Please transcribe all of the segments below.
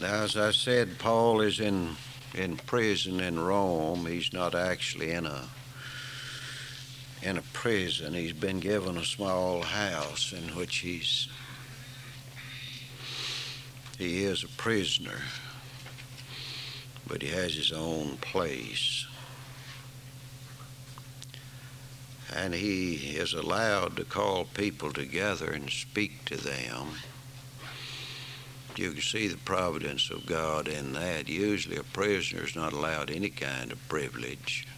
Now, as I said, Paul is in, in prison in Rome. He's not actually in a in a prison. He's been given a small house in which he's he is a prisoner, but he has his own place. And he is allowed to call people together and speak to them. You can see the providence of God in that. Usually, a prisoner is not allowed any kind of privilege,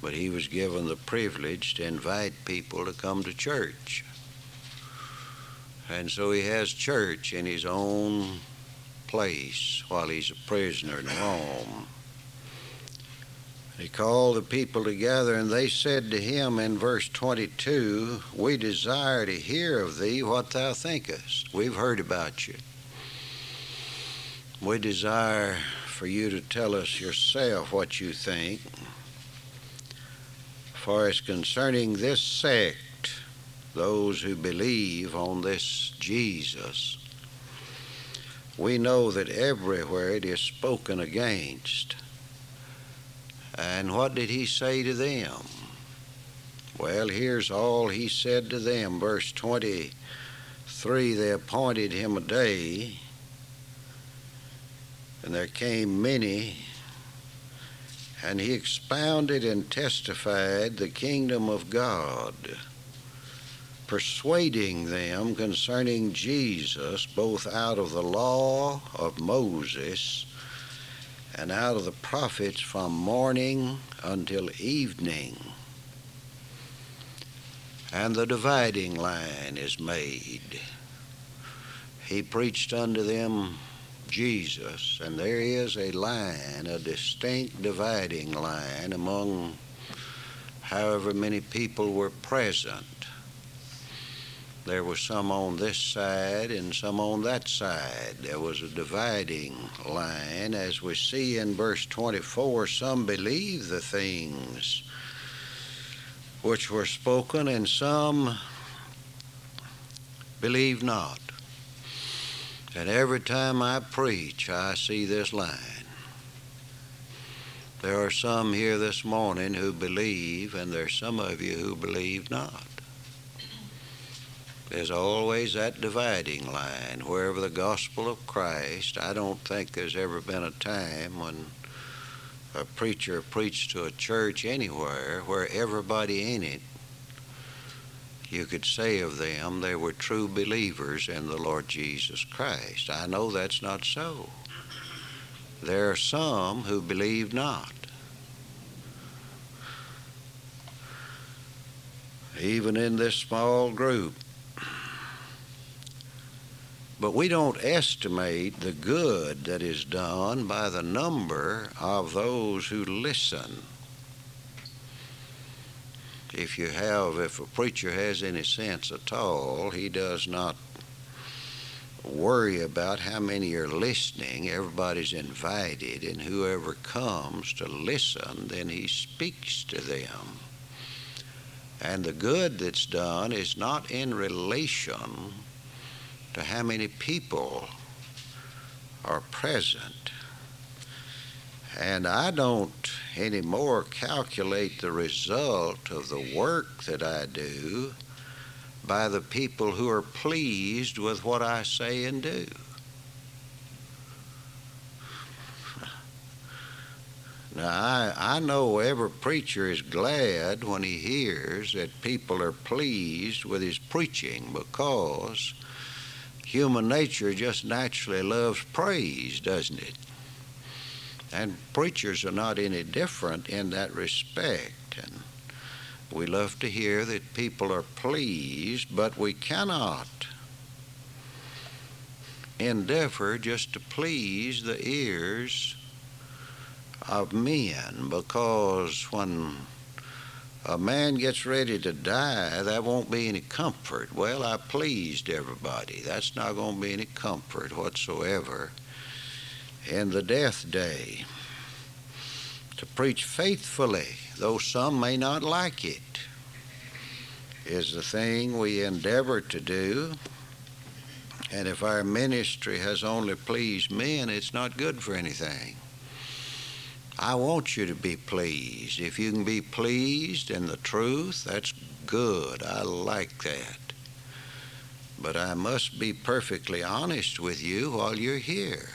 but he was given the privilege to invite people to come to church. And so he has church in his own place while he's a prisoner in Rome. He called the people together, and they said to him in verse 22 We desire to hear of thee what thou thinkest. We've heard about you. We desire for you to tell us yourself what you think. For as concerning this sect, those who believe on this Jesus, we know that everywhere it is spoken against. And what did he say to them? Well, here's all he said to them. Verse 23 They appointed him a day, and there came many, and he expounded and testified the kingdom of God persuading them concerning Jesus, both out of the law of Moses and out of the prophets from morning until evening. And the dividing line is made. He preached unto them Jesus, and there is a line, a distinct dividing line among however many people were present there was some on this side and some on that side. There was a dividing line. As we see in verse 24, some believe the things which were spoken, and some believe not. And every time I preach, I see this line. There are some here this morning who believe, and there's some of you who believe not. There's always that dividing line. Wherever the gospel of Christ, I don't think there's ever been a time when a preacher preached to a church anywhere where everybody in it, you could say of them they were true believers in the Lord Jesus Christ. I know that's not so. There are some who believe not. Even in this small group, but we don't estimate the good that is done by the number of those who listen. If you have, if a preacher has any sense at all, he does not worry about how many are listening. Everybody's invited, and whoever comes to listen, then he speaks to them. And the good that's done is not in relation to how many people are present. And I don't anymore calculate the result of the work that I do by the people who are pleased with what I say and do. Now, I, I know every preacher is glad when he hears that people are pleased with his preaching because human nature just naturally loves praise, doesn't it? And preachers are not any different in that respect. And we love to hear that people are pleased, but we cannot endeavor just to please the ears of men because when a man gets ready to die, that won't be any comfort. Well, I pleased everybody. That's not going to be any comfort whatsoever. In the death day, to preach faithfully, though some may not like it, is the thing we endeavor to do. And if our ministry has only pleased men, it's not good for anything. I want you to be pleased. If you can be pleased in the truth, that's good. I like that. But I must be perfectly honest with you while you're here.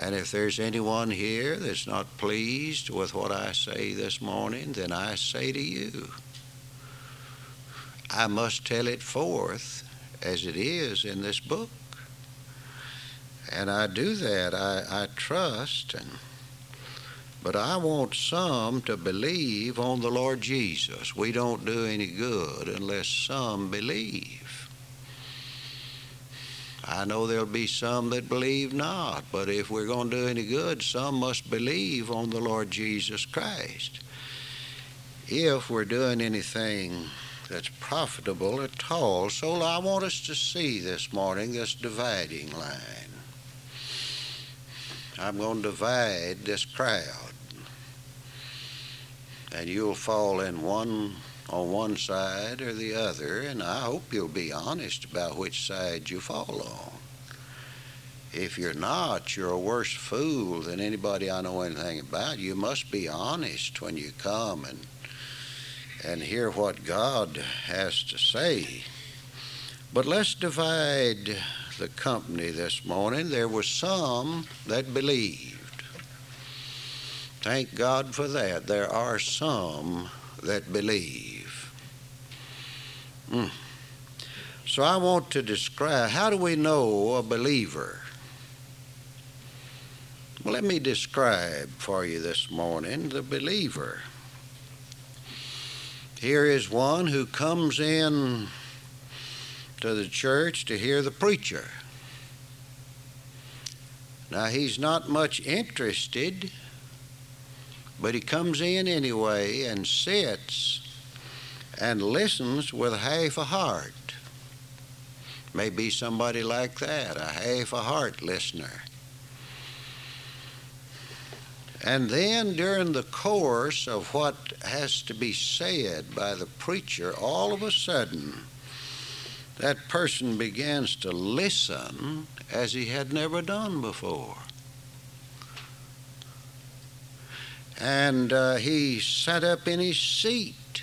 And if there's anyone here that's not pleased with what I say this morning, then I say to you, I must tell it forth as it is in this book. And I do that. I, I trust and but I want some to believe on the Lord Jesus. We don't do any good unless some believe. I know there'll be some that believe not, but if we're going to do any good, some must believe on the Lord Jesus Christ. If we're doing anything that's profitable at all. So I want us to see this morning this dividing line. I'm going to divide this crowd. And you'll fall in one on one side or the other, and I hope you'll be honest about which side you fall on. If you're not, you're a worse fool than anybody I know anything about. You must be honest when you come and and hear what God has to say. But let's divide the company this morning. There were some that believed. Thank God for that. There are some that believe. Mm. So I want to describe how do we know a believer? Well, let me describe for you this morning the believer. Here is one who comes in to the church to hear the preacher. Now, he's not much interested, but he comes in anyway and sits and listens with half a heart. Maybe somebody like that, a half a heart listener. And then during the course of what has to be said by the preacher, all of a sudden, that person begins to listen as he had never done before. And uh, he sat up in his seat.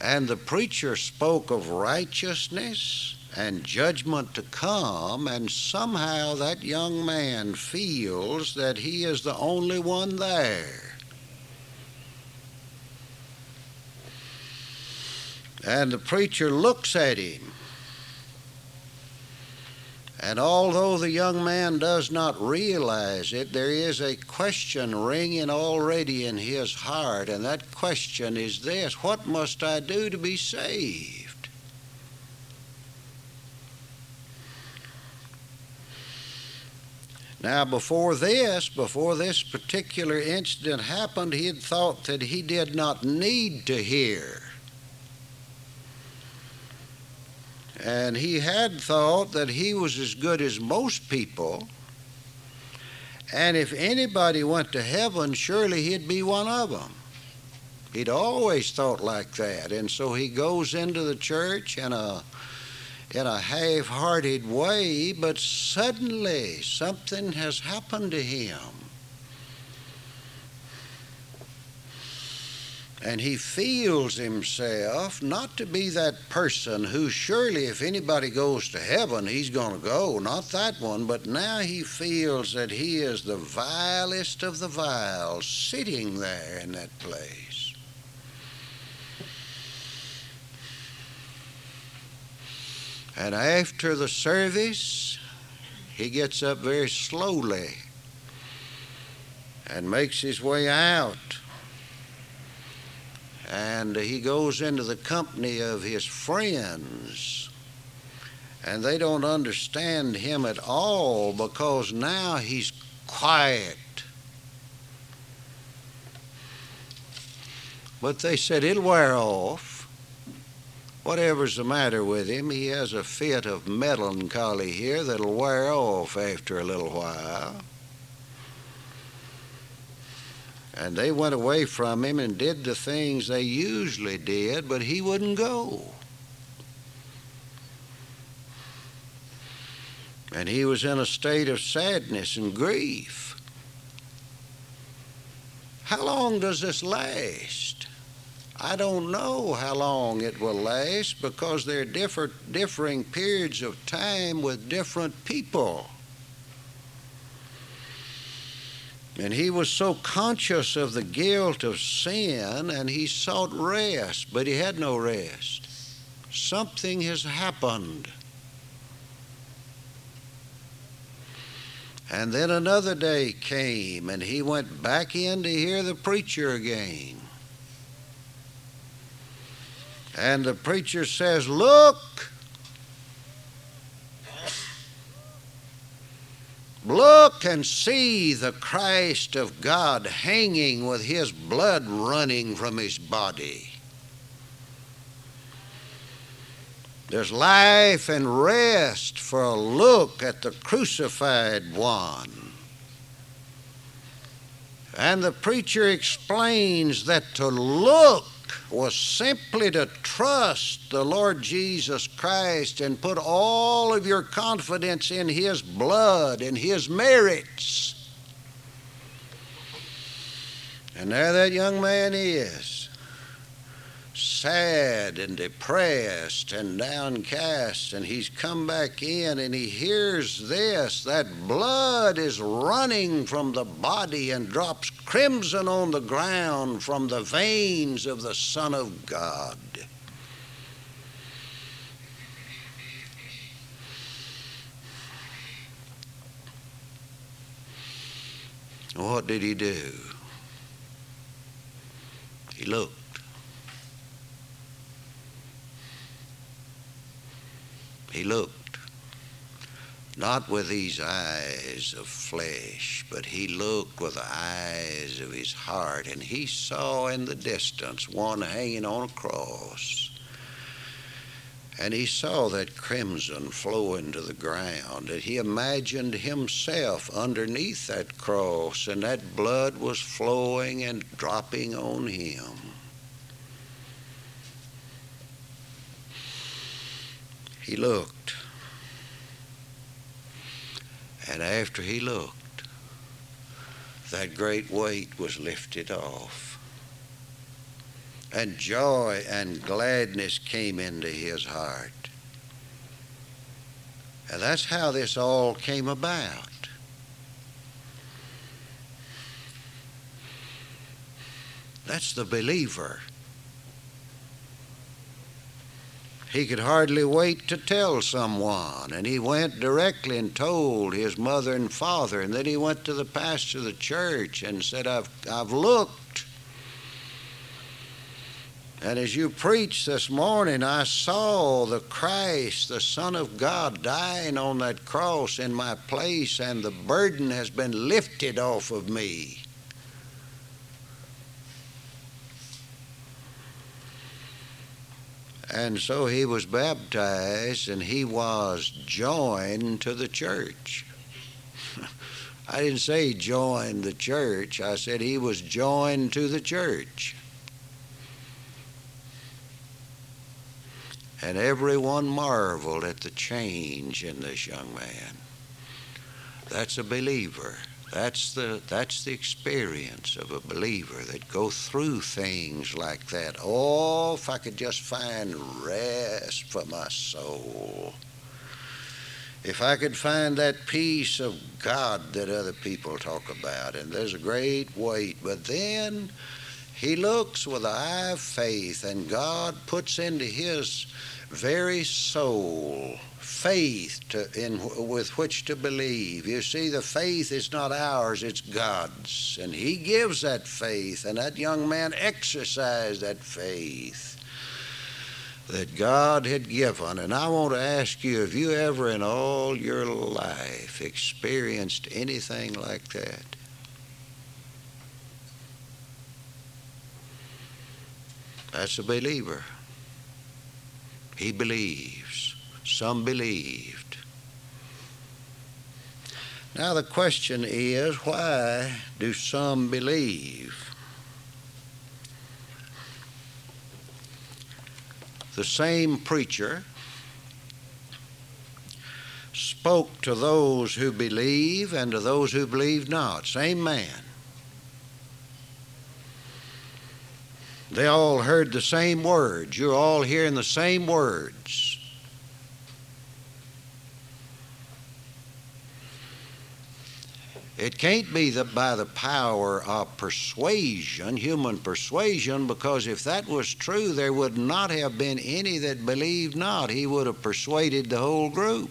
And the preacher spoke of righteousness and judgment to come, and somehow that young man feels that he is the only one there. And the preacher looks at him. And although the young man does not realize it, there is a question ringing already in his heart, and that question is this What must I do to be saved? Now, before this, before this particular incident happened, he had thought that he did not need to hear. And he had thought that he was as good as most people. And if anybody went to heaven, surely he'd be one of them. He'd always thought like that. And so he goes into the church in a in a half hearted way, but suddenly something has happened to him. And he feels himself not to be that person who, surely, if anybody goes to heaven, he's going to go. Not that one, but now he feels that he is the vilest of the vile sitting there in that place. And after the service, he gets up very slowly and makes his way out. And he goes into the company of his friends. And they don't understand him at all because now he's quiet. But they said it'll wear off whatever's the matter with him, he has a fit of melancholy here that'll wear off after a little while. And they went away from him and did the things they usually did, but he wouldn't go. And he was in a state of sadness and grief. How long does this last? I don't know how long it will last because there are different, differing periods of time with different people. And he was so conscious of the guilt of sin and he sought rest, but he had no rest. Something has happened. And then another day came and he went back in to hear the preacher again. And the preacher says, Look, Look and see the Christ of God hanging with his blood running from his body. There's life and rest for a look at the crucified one. And the preacher explains that to look was simply to trust the Lord Jesus Christ and put all of your confidence in His blood and His merits. And there that young man is, sad and depressed and downcast, and he's come back in and he hears this that blood is running from the body and drops crimson on the ground from the veins of the Son of God. What did he do? He looked. He looked, not with these eyes of flesh, but he looked with the eyes of his heart, and he saw in the distance one hanging on a cross. And he saw that crimson flowing to the ground, and he imagined himself underneath that cross, and that blood was flowing and dropping on him. He looked. And after he looked, that great weight was lifted off. And joy and gladness came into his heart. And that's how this all came about. That's the believer. He could hardly wait to tell someone, and he went directly and told his mother and father, and then he went to the pastor of the church and said, I've, I've looked. And as you preached this morning, I saw the Christ, the Son of God, dying on that cross in my place, and the burden has been lifted off of me. And so he was baptized and he was joined to the church. I didn't say join the church, I said he was joined to the church. And everyone marveled at the change in this young man. That's a believer. That's the, that's the experience of a believer that go through things like that. Oh, if I could just find rest for my soul. If I could find that peace of God that other people talk about, and there's a great weight, but then he looks with the eye of faith, and God puts into his very soul faith to, in, with which to believe. You see, the faith is not ours, it's God's. And He gives that faith, and that young man exercised that faith that God had given. And I want to ask you have you ever in all your life experienced anything like that? That's a believer. He believes. Some believed. Now the question is why do some believe? The same preacher spoke to those who believe and to those who believe not. Same man. They all heard the same words. You're all hearing the same words. It can't be that by the power of persuasion, human persuasion, because if that was true, there would not have been any that believed not. He would have persuaded the whole group.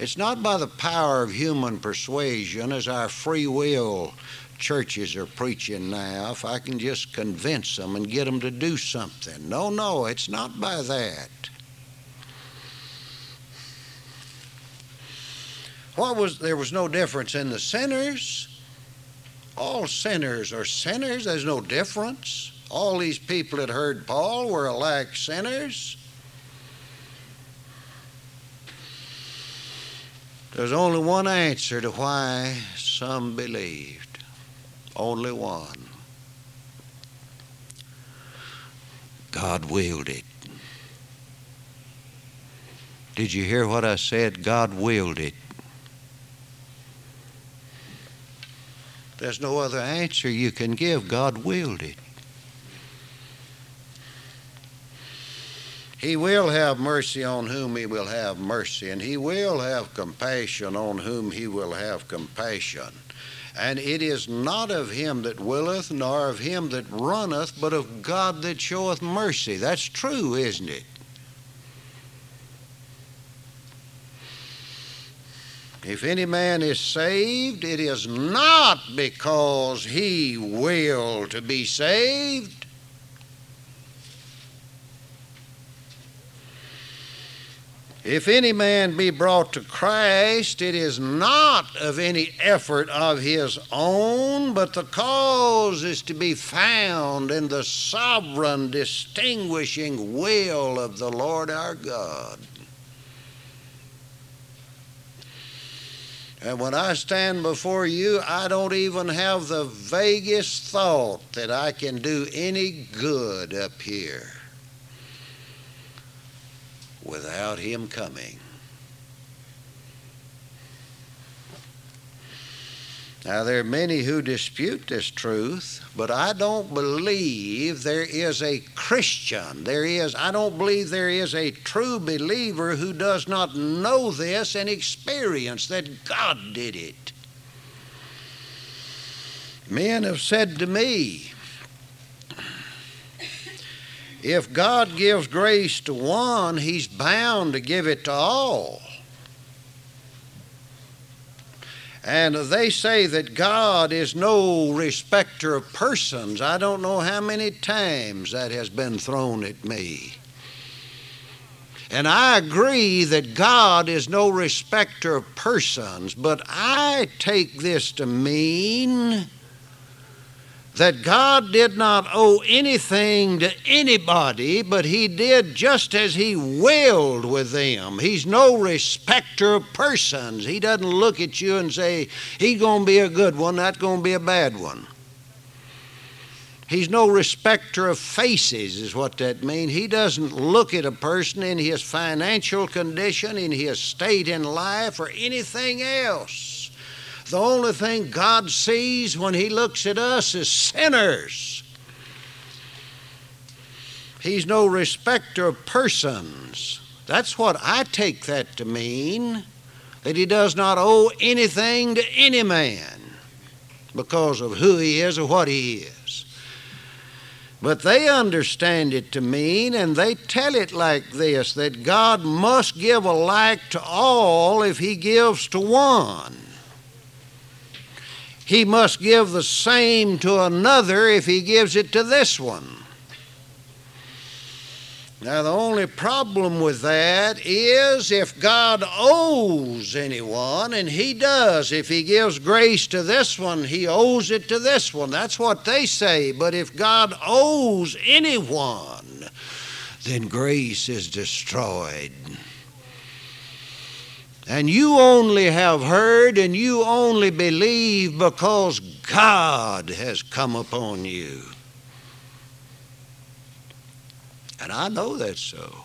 It's not by the power of human persuasion as our free will churches are preaching now, if I can just convince them and get them to do something. No, no, it's not by that. What was there was no difference in the sinners. All sinners are sinners. There's no difference. All these people that heard Paul were alike sinners. There's only one answer to why some believed. Only one. God willed it. Did you hear what I said? God willed it. There's no other answer you can give. God willed it. He will have mercy on whom he will have mercy, and he will have compassion on whom he will have compassion. And it is not of him that willeth, nor of him that runneth, but of God that showeth mercy. That's true, isn't it? If any man is saved, it is not because he will to be saved. If any man be brought to Christ, it is not of any effort of his own, but the cause is to be found in the sovereign, distinguishing will of the Lord our God. And when I stand before you, I don't even have the vaguest thought that I can do any good up here without Him coming. Now, there are many who dispute this truth, but I don't believe there is a Christian. There is, I don't believe there is a true believer who does not know this and experience that God did it. Men have said to me, if God gives grace to one, He's bound to give it to all. And they say that God is no respecter of persons. I don't know how many times that has been thrown at me. And I agree that God is no respecter of persons, but I take this to mean that God did not owe anything to anybody, but He did just as He willed with them. He's no respecter of persons. He doesn't look at you and say, He's going to be a good one, that's going to be a bad one. He's no respecter of faces, is what that means. He doesn't look at a person in his financial condition, in his state in life, or anything else. The only thing God sees when He looks at us is sinners. He's no respecter of persons. That's what I take that to mean, that He does not owe anything to any man because of who He is or what He is. But they understand it to mean, and they tell it like this that God must give alike to all if He gives to one he must give the same to another if he gives it to this one. Now, the only problem with that is if God owes anyone, and He does. If He gives grace to this one, He owes it to this one. That's what they say. But if God owes anyone, then grace is destroyed. And you only have heard and you only believe because God has come upon you. And I know that's so.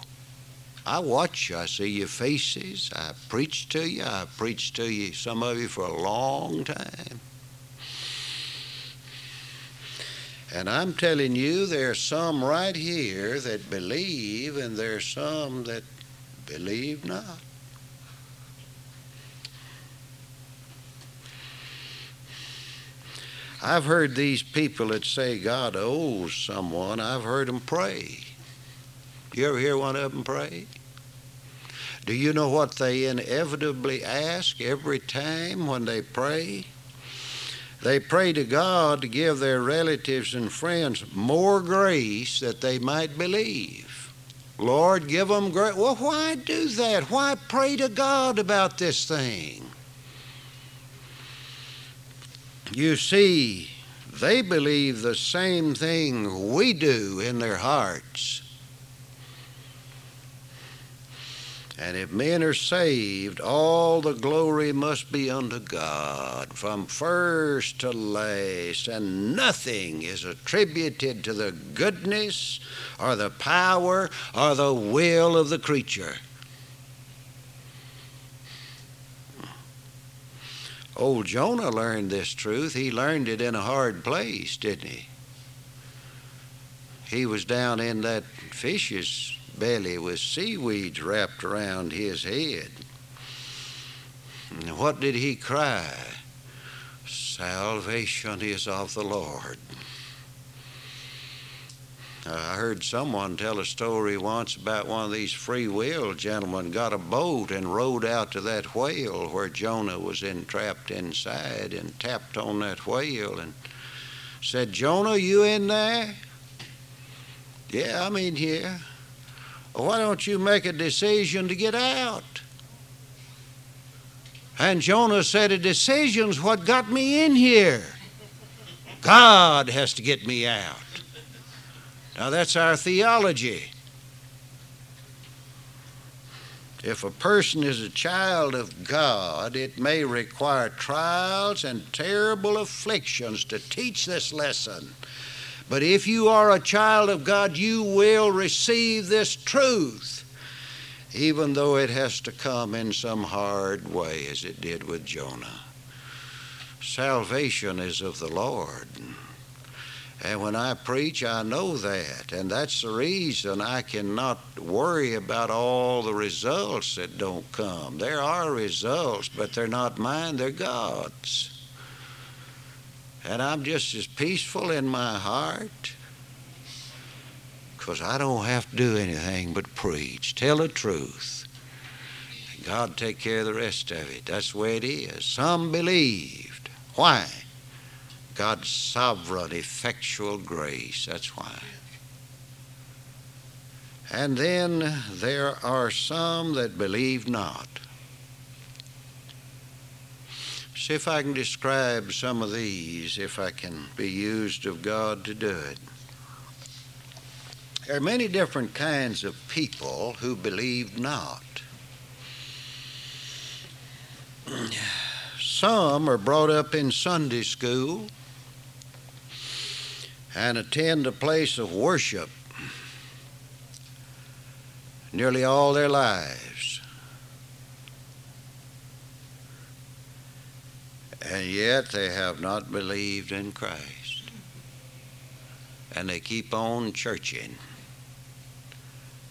I watch you. I see your faces. I preach to you. I preach to you, some of you, for a long time. And I'm telling you, there's some right here that believe, and there's some that believe not. I've heard these people that say God owes someone, I've heard them pray. You ever hear one of them pray? Do you know what they inevitably ask every time when they pray? They pray to God to give their relatives and friends more grace that they might believe. Lord, give them grace. Well, why do that? Why pray to God about this thing? You see, they believe the same thing we do in their hearts. And if men are saved, all the glory must be unto God from first to last, and nothing is attributed to the goodness or the power or the will of the creature. Old Jonah learned this truth. He learned it in a hard place, didn't he? He was down in that fish's belly with seaweeds wrapped around his head. And what did he cry? Salvation is of the Lord. Uh, I heard someone tell a story once about one of these free will gentlemen got a boat and rowed out to that whale where Jonah was entrapped inside and tapped on that whale and said, Jonah, you in there? Yeah, I'm in here. Why don't you make a decision to get out? And Jonah said, A decision's what got me in here. God has to get me out. Now, that's our theology. If a person is a child of God, it may require trials and terrible afflictions to teach this lesson. But if you are a child of God, you will receive this truth, even though it has to come in some hard way, as it did with Jonah. Salvation is of the Lord. And when I preach, I know that. And that's the reason I cannot worry about all the results that don't come. There are results, but they're not mine, they're God's. And I'm just as peaceful in my heart because I don't have to do anything but preach, tell the truth. God take care of the rest of it. That's the way it is. Some believed. Why? God's sovereign, effectual grace. That's why. And then there are some that believe not. See if I can describe some of these, if I can be used of God to do it. There are many different kinds of people who believe not. Some are brought up in Sunday school and attend a place of worship nearly all their lives. And yet they have not believed in Christ. And they keep on churching.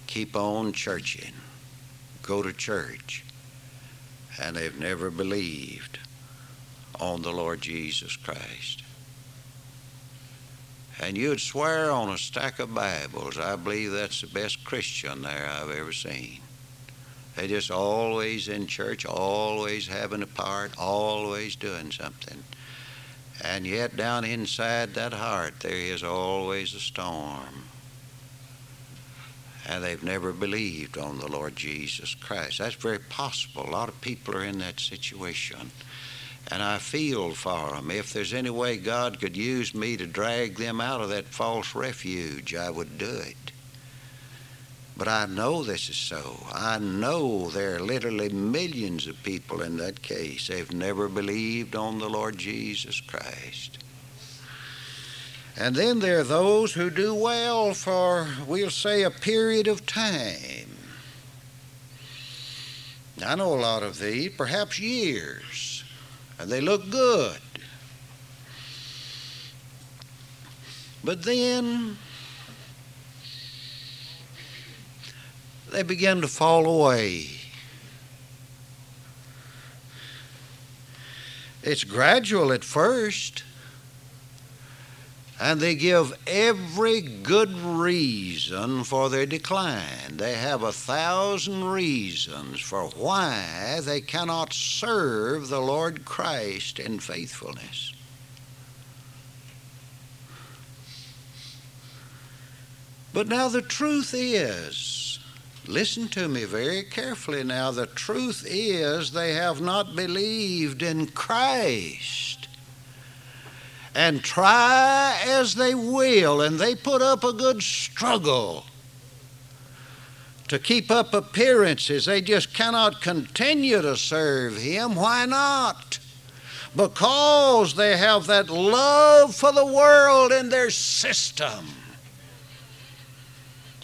Keep on churching. Go to church. And they've never believed on the Lord Jesus Christ. And you'd swear on a stack of Bibles, I believe that's the best Christian there I've ever seen. They're just always in church, always having a part, always doing something. And yet down inside that heart there is always a storm. And they've never believed on the Lord Jesus Christ. That's very possible. A lot of people are in that situation. And I feel for them. If there's any way God could use me to drag them out of that false refuge, I would do it. But I know this is so. I know there are literally millions of people in that case. They've never believed on the Lord Jesus Christ. And then there are those who do well for, we'll say, a period of time. I know a lot of these, perhaps years, they look good. But then they begin to fall away. It's gradual at first, and they give every good reason for their decline. They have a thousand reasons for why they cannot serve the Lord Christ in faithfulness. But now the truth is, listen to me very carefully now, the truth is they have not believed in Christ. And try as they will, and they put up a good struggle to keep up appearances. They just cannot continue to serve Him. Why not? Because they have that love for the world in their system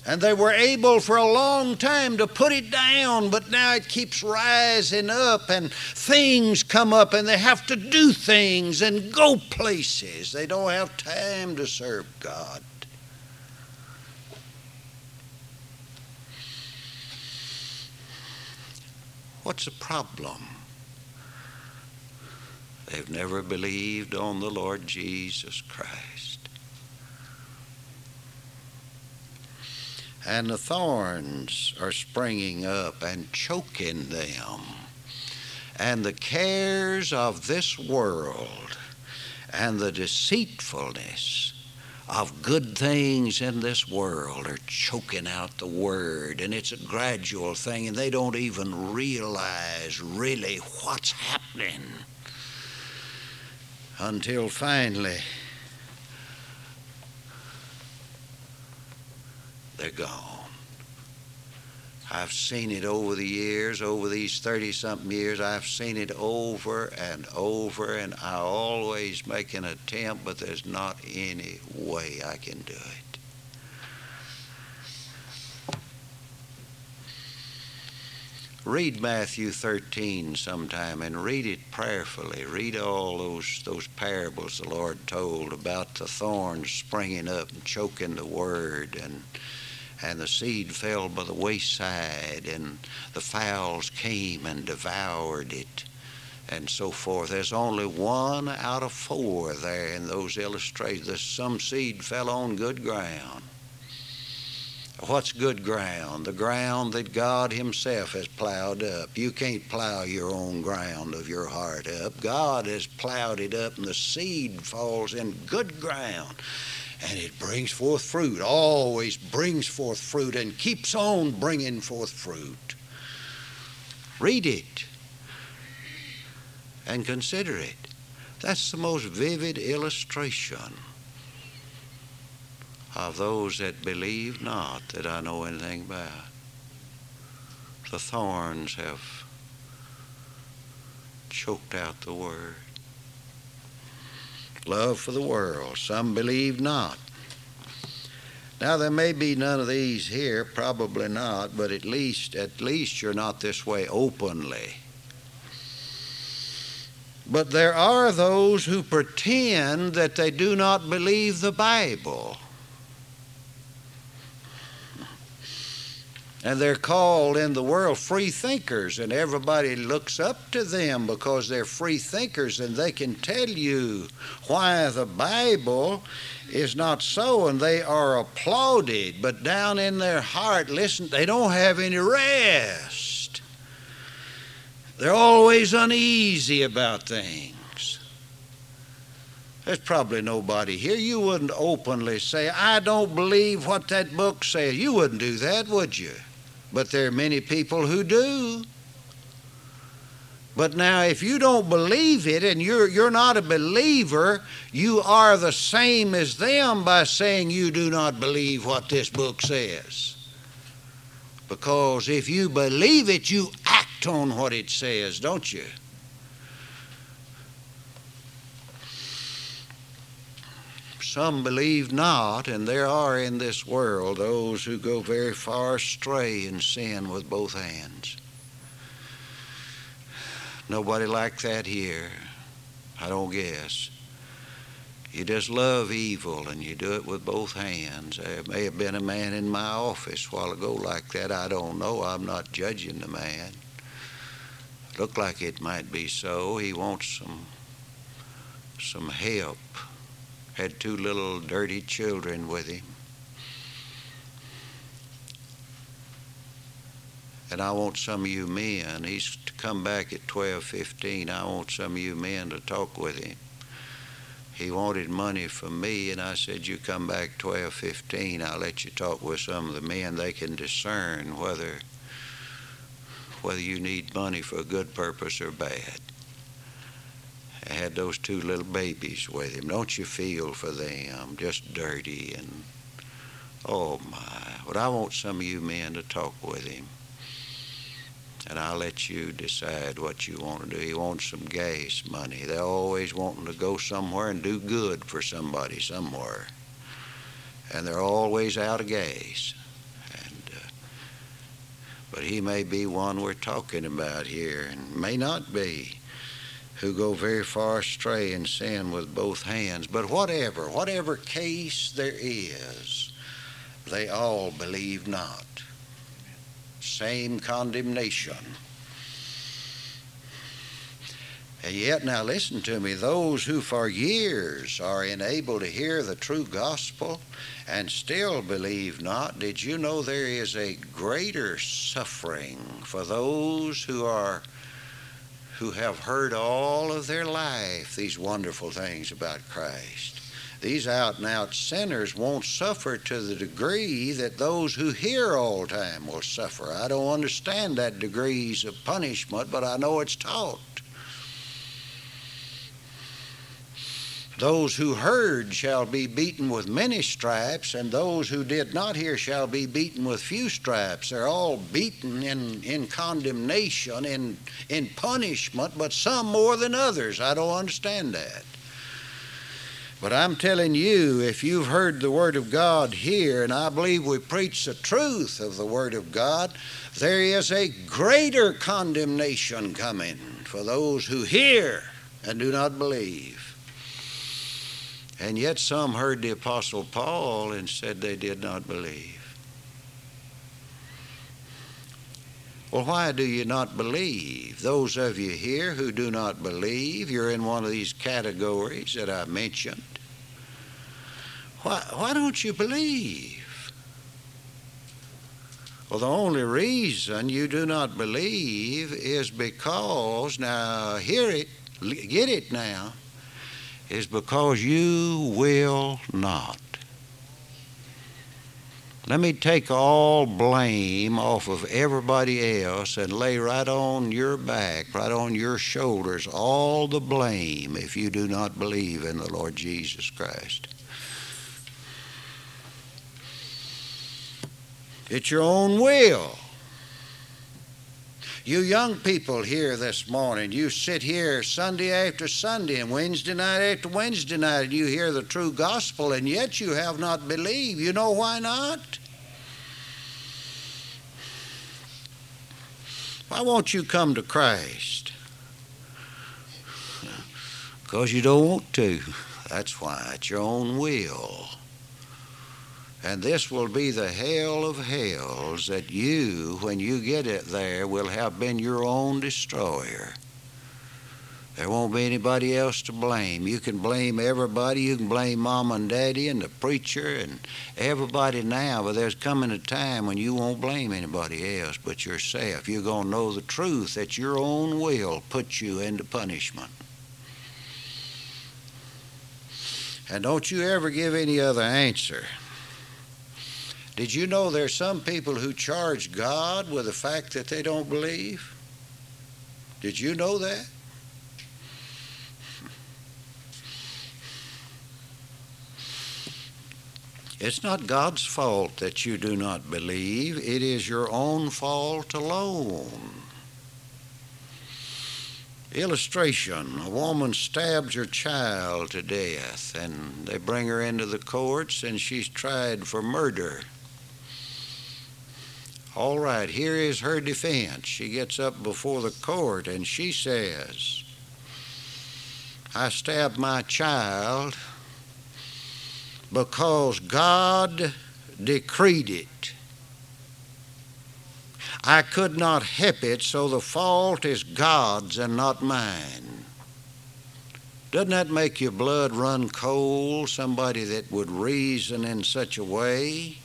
and they were able for a long time to put it down, but now it keeps rising up, and things come up, and they have to do things and go places. They don't have time to serve God. What's the problem? They've never believed on the Lord Jesus Christ. And the thorns are springing up and choking them. And the cares of this world and the deceitfulness of good things in this world are choking out the word, and it's a gradual thing, and they don't even realize really what's happening until finally they're gone. I've seen it over the years, over these 30 something years. I've seen it over and over, and I always make an attempt, but there's not any way I can do it. Read Matthew 13 sometime and read it prayerfully. Read all those, those parables the Lord told about the thorns springing up and choking the word and and the seed fell by the wayside, and the fowls came and devoured it, and so forth. There's only one out of four there in those illustrations. Some seed fell on good ground. What's good ground? The ground that God Himself has plowed up. You can't plow your own ground of your heart up. God has plowed it up, and the seed falls in good ground and it brings forth fruit, always brings forth fruit, and keeps on bringing forth fruit. Read it and consider it. That's the most vivid illustration of those that believe not that I know anything about. The thorns have choked out the word love for the world. Some believe not. Now there may be none of these here, probably not, but at least at least you're not this way openly. But there are those who pretend that they do not believe the Bible. And they're called in the world free thinkers, and everybody looks up to them because they're free thinkers and they can tell you why the Bible is not so, and they are applauded. But down in their heart, listen, they don't have any rest. They're always uneasy about things. There's probably nobody here. You wouldn't openly say, I don't believe what that book says. You wouldn't do that, would you? But there are many people who do. But now, if you don't believe it and you're, you're not a believer, you are the same as them by saying you do not believe what this book says. Because if you believe it, you act on what it says, don't you? Some believe not, and there are in this world those who go very far astray in sin with both hands. Nobody like that here. I don't guess. You just love evil and you do it with both hands. There may have been a man in my office a while ago like that. I don't know. I'm not judging the man. Looked like it might be so. He wants some some help. Had two little dirty children with him. And I want some of you men, he's to come back at 12:15. I want some of you men to talk with him. He wanted money from me, and I said, "You come back 12:15. I'll let you talk with some of the men. They can discern whether whether you need money for a good purpose or bad." Had those two little babies with him. Don't you feel for them? Just dirty and oh my! But I want some of you men to talk with him and I'll let you decide what you want to do. He wants some gas money. They're always wanting to go somewhere and do good for somebody somewhere, and they're always out of gas. And uh, but he may be one we're talking about here, and may not be, who go very far astray and sin with both hands. But whatever, whatever case there is, they all believe not same condemnation. And yet, now listen to me, those who for years are unable to hear the true gospel and still believe not, did you know there is a greater suffering for those who are who have heard all of their life these wonderful things about Christ? these out and out sinners won't suffer to the degree that those who hear all time will suffer. I don't understand that degrees of punishment, but I know it's taught. Those who heard shall be beaten with many stripes, and those who did not hear shall be beaten with few stripes. They're all beaten in, in condemnation, in, in punishment, but some more than others. I don't understand that. But I'm telling you, if you've heard the Word of God here, and I believe we preach the truth of the Word of God, there is a greater condemnation coming for those who hear and do not believe. And yet some heard the Apostle Paul and said they did not believe. Well, why do you not believe? Those of you here who do not believe, you're in one of these categories that I mentioned. Why, why don't you believe? Well, the only reason you do not believe is because, now hear it, get it now, is because you will not. Let me take all blame off of everybody else and lay right on your back, right on your shoulders, all the blame if you do not believe in the Lord Jesus Christ. It's your own will. You young people here this morning, you sit here Sunday after Sunday and Wednesday night after Wednesday night, and you hear the true gospel, and yet you have not believed. You know why not? Why won't you come to Christ? Because you don't want to. That's why. It's your own will. And this will be the hell of hells that you, when you get it there, will have been your own destroyer. There won't be anybody else to blame. You can blame everybody. You can blame mom and daddy and the preacher and everybody now, but there's coming a time when you won't blame anybody else but yourself. You're going to know the truth that your own will puts you into punishment. And don't you ever give any other answer. Did you know there's some people who charge God with the fact that they don't believe? Did you know that? It's not God's fault that you do not believe, it is your own fault alone. Illustration A woman stabs her child to death, and they bring her into the courts, and she's tried for murder. All right, here is her defense. She gets up before the court and she says, I stabbed my child because God decreed it. I could not help it, so the fault is God's and not mine. Doesn't that make your blood run cold? Somebody that would reason in such a way?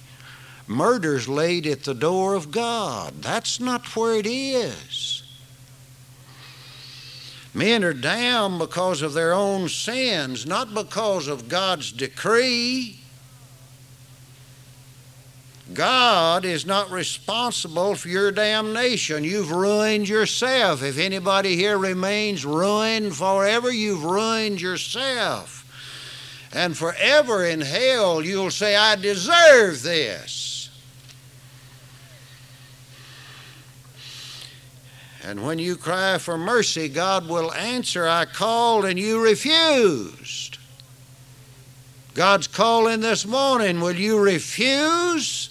Murder's laid at the door of God. That's not where it is. Men are damned because of their own sins, not because of God's decree. God is not responsible for your damnation. You've ruined yourself. If anybody here remains ruined forever, you've ruined yourself. And forever in hell, you'll say, I deserve this. And when you cry for mercy, God will answer, I called and you refused. God's calling this morning. Will you refuse?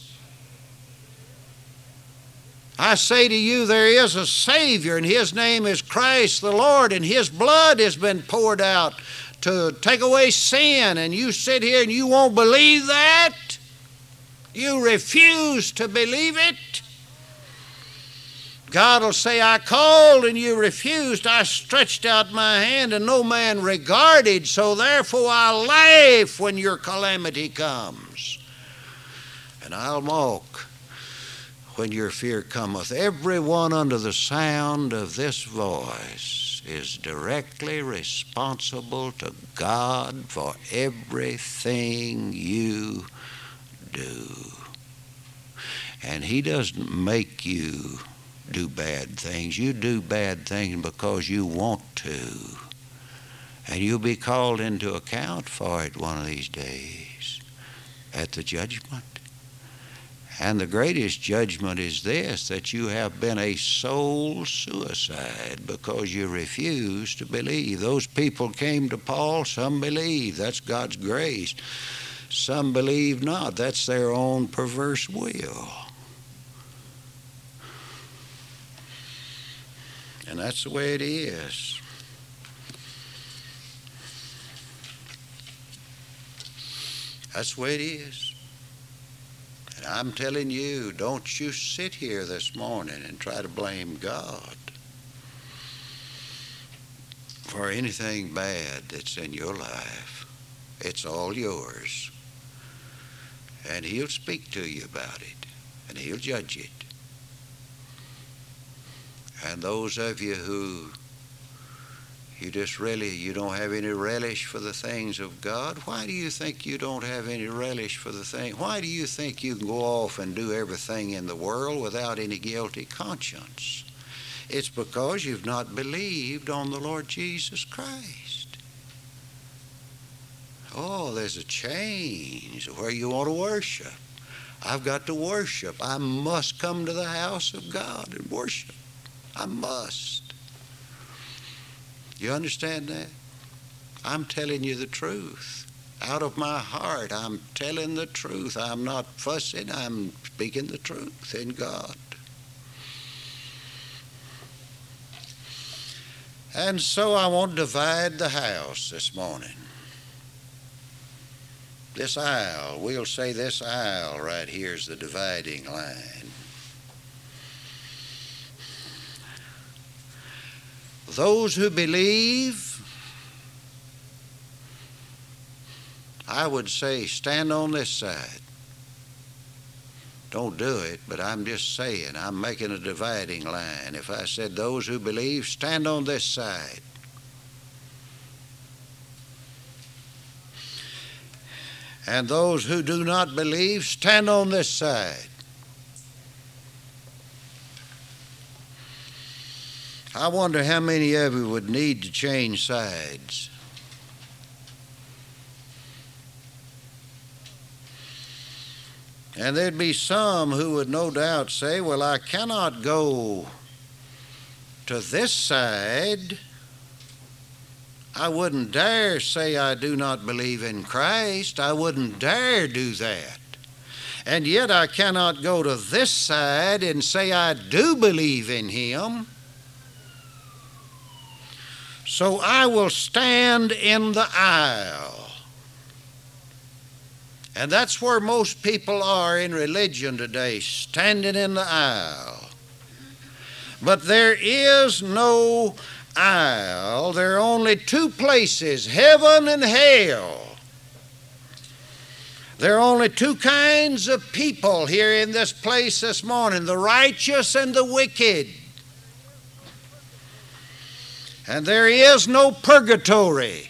I say to you, there is a Savior, and His name is Christ the Lord, and His blood has been poured out to take away sin, and you sit here and you won't believe that? You refuse to believe it? God will say, I called and you refused. I stretched out my hand and no man regarded, so therefore I'll laugh when your calamity comes. And I'll mock when your fear cometh. Everyone under the sound of this voice is directly responsible to God for everything you do. And He doesn't make you do bad things. You do bad things because you want to. And you'll be called into account for it one of these days at the judgment. And the greatest judgment is this that you have been a soul suicide because you refuse to believe. Those people came to Paul, some believe. That's God's grace. Some believe not. That's their own perverse will. And that's the way it is. That's the way it is. And I'm telling you, don't you sit here this morning and try to blame God for anything bad that's in your life. It's all yours. And He'll speak to you about it, and He'll judge it. And those of you who you just really you don't have any relish for the things of God, why do you think you don't have any relish for the thing? Why do you think you can go off and do everything in the world without any guilty conscience? It's because you've not believed on the Lord Jesus Christ. Oh, there's a change where you want to worship. I've got to worship. I must come to the house of God and worship. I must. You understand that? I'm telling you the truth. Out of my heart, I'm telling the truth. I'm not fussing, I'm speaking the truth in God. And so I want to divide the house this morning. This aisle, we'll say this aisle right here is the dividing line. Those who believe, I would say, stand on this side. Don't do it, but I'm just saying, I'm making a dividing line. If I said those who believe, stand on this side. And those who do not believe, stand on this side. I wonder how many of you would need to change sides. And there'd be some who would no doubt say, Well, I cannot go to this side. I wouldn't dare say I do not believe in Christ. I wouldn't dare do that. and yet I cannot go to this side and say I do believe in Him. So I will stand in the aisle. And that's where most people are in religion today, standing in the aisle. But there is no aisle. There are only two places heaven and hell. There are only two kinds of people here in this place this morning the righteous and the wicked. And there is no purgatory.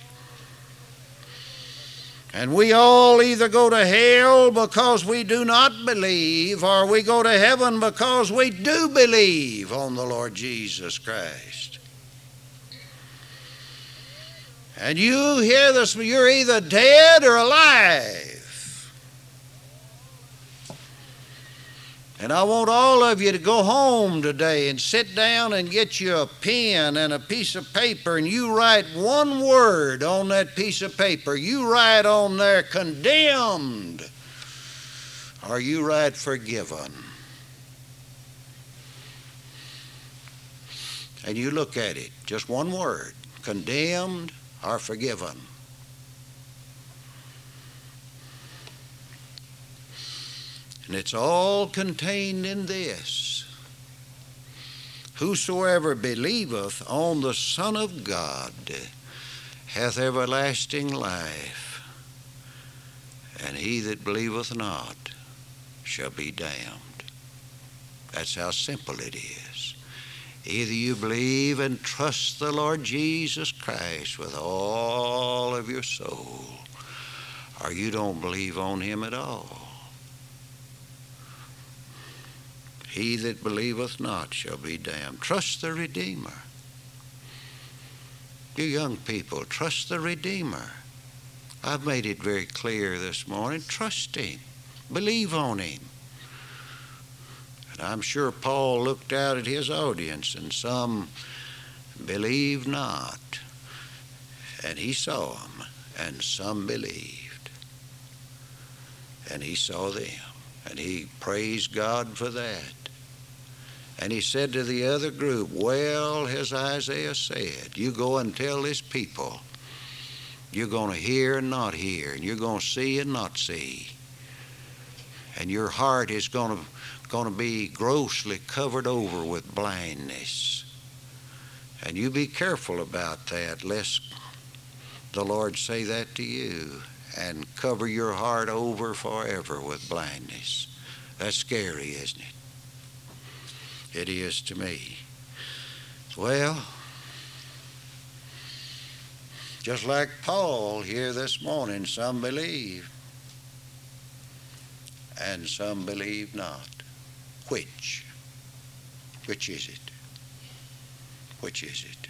And we all either go to hell because we do not believe, or we go to heaven because we do believe on the Lord Jesus Christ. And you hear this, you're either dead or alive. And I want all of you to go home today and sit down and get you a pen and a piece of paper and you write one word on that piece of paper. You write on there condemned or you write forgiven. And you look at it, just one word condemned or forgiven. And it's all contained in this Whosoever believeth on the Son of God hath everlasting life, and he that believeth not shall be damned. That's how simple it is. Either you believe and trust the Lord Jesus Christ with all of your soul, or you don't believe on him at all. He that believeth not shall be damned. Trust the Redeemer. You young people, trust the Redeemer. I've made it very clear this morning. Trust Him. Believe on Him. And I'm sure Paul looked out at his audience, and some believed not. And he saw them, and some believed. And he saw them. And he praised God for that. And he said to the other group, Well, as Isaiah said, you go and tell this people, you're going to hear and not hear, and you're going to see and not see. And your heart is going to, going to be grossly covered over with blindness. And you be careful about that, lest the Lord say that to you and cover your heart over forever with blindness. That's scary, isn't it? It is to me. Well, just like Paul here this morning, some believe and some believe not. Which? Which is it? Which is it?